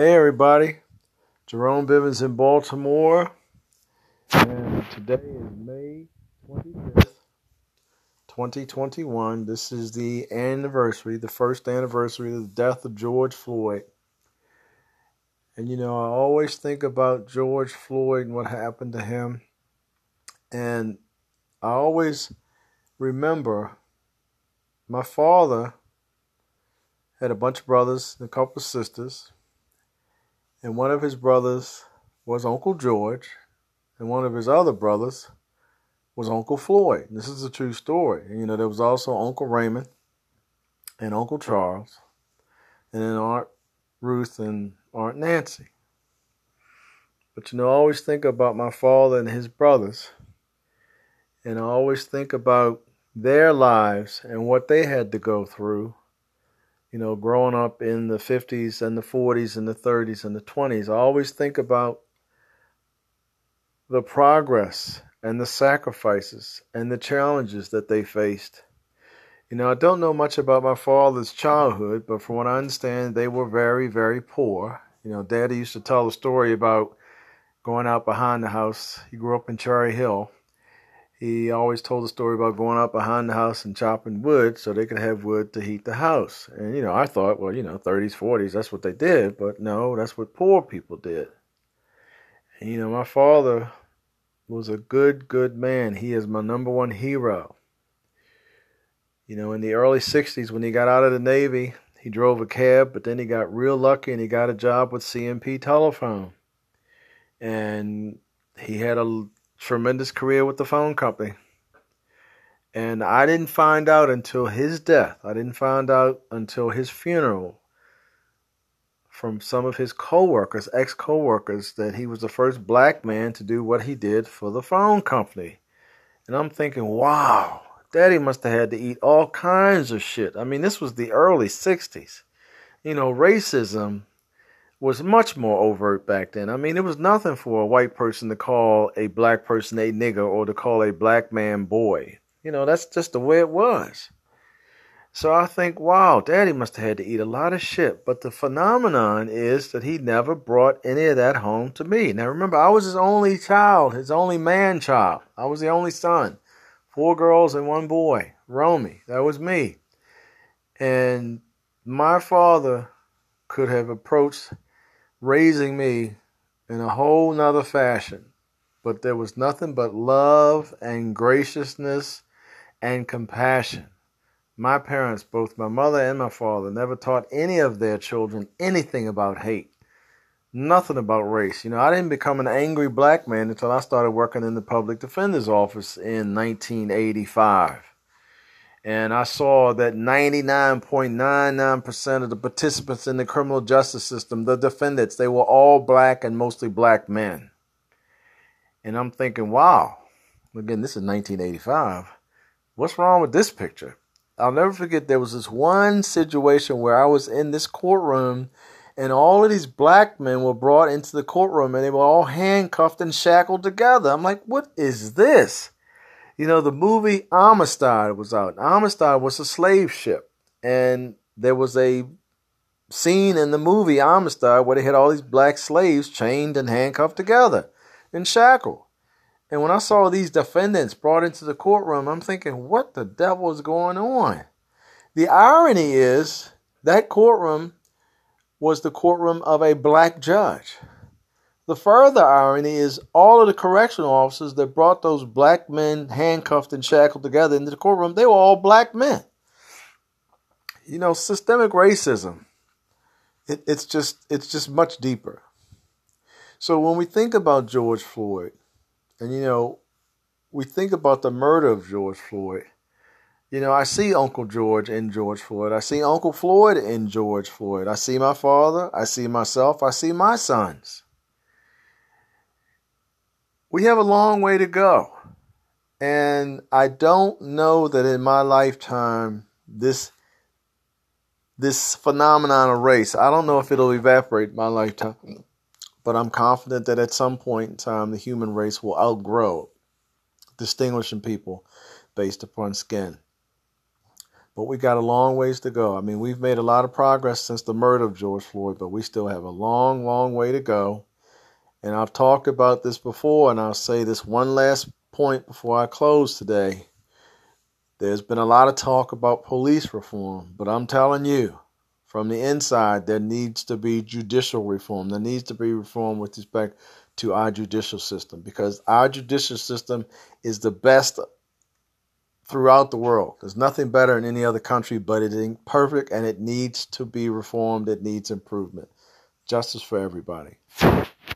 Hey everybody, Jerome Bivens in Baltimore, and today is May 25th, 2021. This is the anniversary, the first anniversary of the death of George Floyd. And you know, I always think about George Floyd and what happened to him, and I always remember my father had a bunch of brothers and a couple of sisters and one of his brothers was Uncle George, and one of his other brothers was Uncle Floyd. This is a true story. And, you know, there was also Uncle Raymond and Uncle Charles, and then Aunt Ruth and Aunt Nancy. But you know, I always think about my father and his brothers, and I always think about their lives and what they had to go through you know, growing up in the 50s and the 40s and the 30s and the 20s, I always think about the progress and the sacrifices and the challenges that they faced. You know, I don't know much about my father's childhood, but from what I understand, they were very, very poor. You know, Daddy used to tell a story about going out behind the house. He grew up in Cherry Hill he always told the story about going out behind the house and chopping wood so they could have wood to heat the house. And, you know, I thought, well, you know, 30s, 40s, that's what they did. But no, that's what poor people did. And, you know, my father was a good, good man. He is my number one hero. You know, in the early 60s, when he got out of the Navy, he drove a cab, but then he got real lucky and he got a job with C&P Telephone. And he had a tremendous career with the phone company. And I didn't find out until his death. I didn't find out until his funeral from some of his coworkers, ex coworkers, that he was the first black man to do what he did for the phone company. And I'm thinking, wow, daddy must have had to eat all kinds of shit. I mean, this was the early 60s. You know, racism was much more overt back then. I mean, it was nothing for a white person to call a black person a nigger or to call a black man boy. You know, that's just the way it was. So I think, wow, daddy must have had to eat a lot of shit. But the phenomenon is that he never brought any of that home to me. Now remember, I was his only child, his only man child. I was the only son. Four girls and one boy. Romy. That was me. And my father could have approached raising me in a whole nother fashion. But there was nothing but love and graciousness and compassion. My parents, both my mother and my father, never taught any of their children anything about hate. Nothing about race. You know, I didn't become an angry black man until I started working in the public defender's office in 1985 and I saw that 99.99% of the participants in the criminal justice system, the defendants, they were all black and mostly black men. And I'm thinking, wow, again, this is 1985. What's wrong with this picture? I'll never forget there was this one situation where I was in this courtroom and all of these black men were brought into the courtroom and they were all handcuffed and shackled together. I'm like, what is this? You know, the movie Amistad was out. Amistad was a slave ship. And there was a scene in the movie Amistad where they had all these black slaves chained and handcuffed together and shackled. And when I saw these defendants brought into the courtroom, I'm thinking, what the devil is going on? The irony is that courtroom was the courtroom of a black judge. The further irony is all of the correctional officers that brought those black men handcuffed and shackled together into the courtroom, they were all black men. You know, systemic racism, it, it's just it's just much deeper. So when we think about George Floyd, and you know, we think about the murder of George Floyd, you know, I see Uncle George in George Floyd. I see Uncle Floyd in George Floyd. I see my father. I see myself. I see my sons we have a long way to go. And I don't know that in my lifetime this this phenomenon of race, I don't know if it'll evaporate my lifetime, but I'm confident that at some point in time the human race will outgrow distinguishing people based upon skin. but we got a long ways to go. I mean, we've made a lot of progress since the murder of George Floyd, but we still have a long, long way to go. And I've talked about this before, and I'll say this one last point before I close today. There's been a lot of talk about police reform, but I'm telling you, from the inside, there needs to be judicial reform. There needs to be reform with respect to our judicial system because our judicial system is the best throughout the world. There's nothing better in any other country, but it ain't perfect and it needs to be reformed. It needs improvement. Justice for everybody.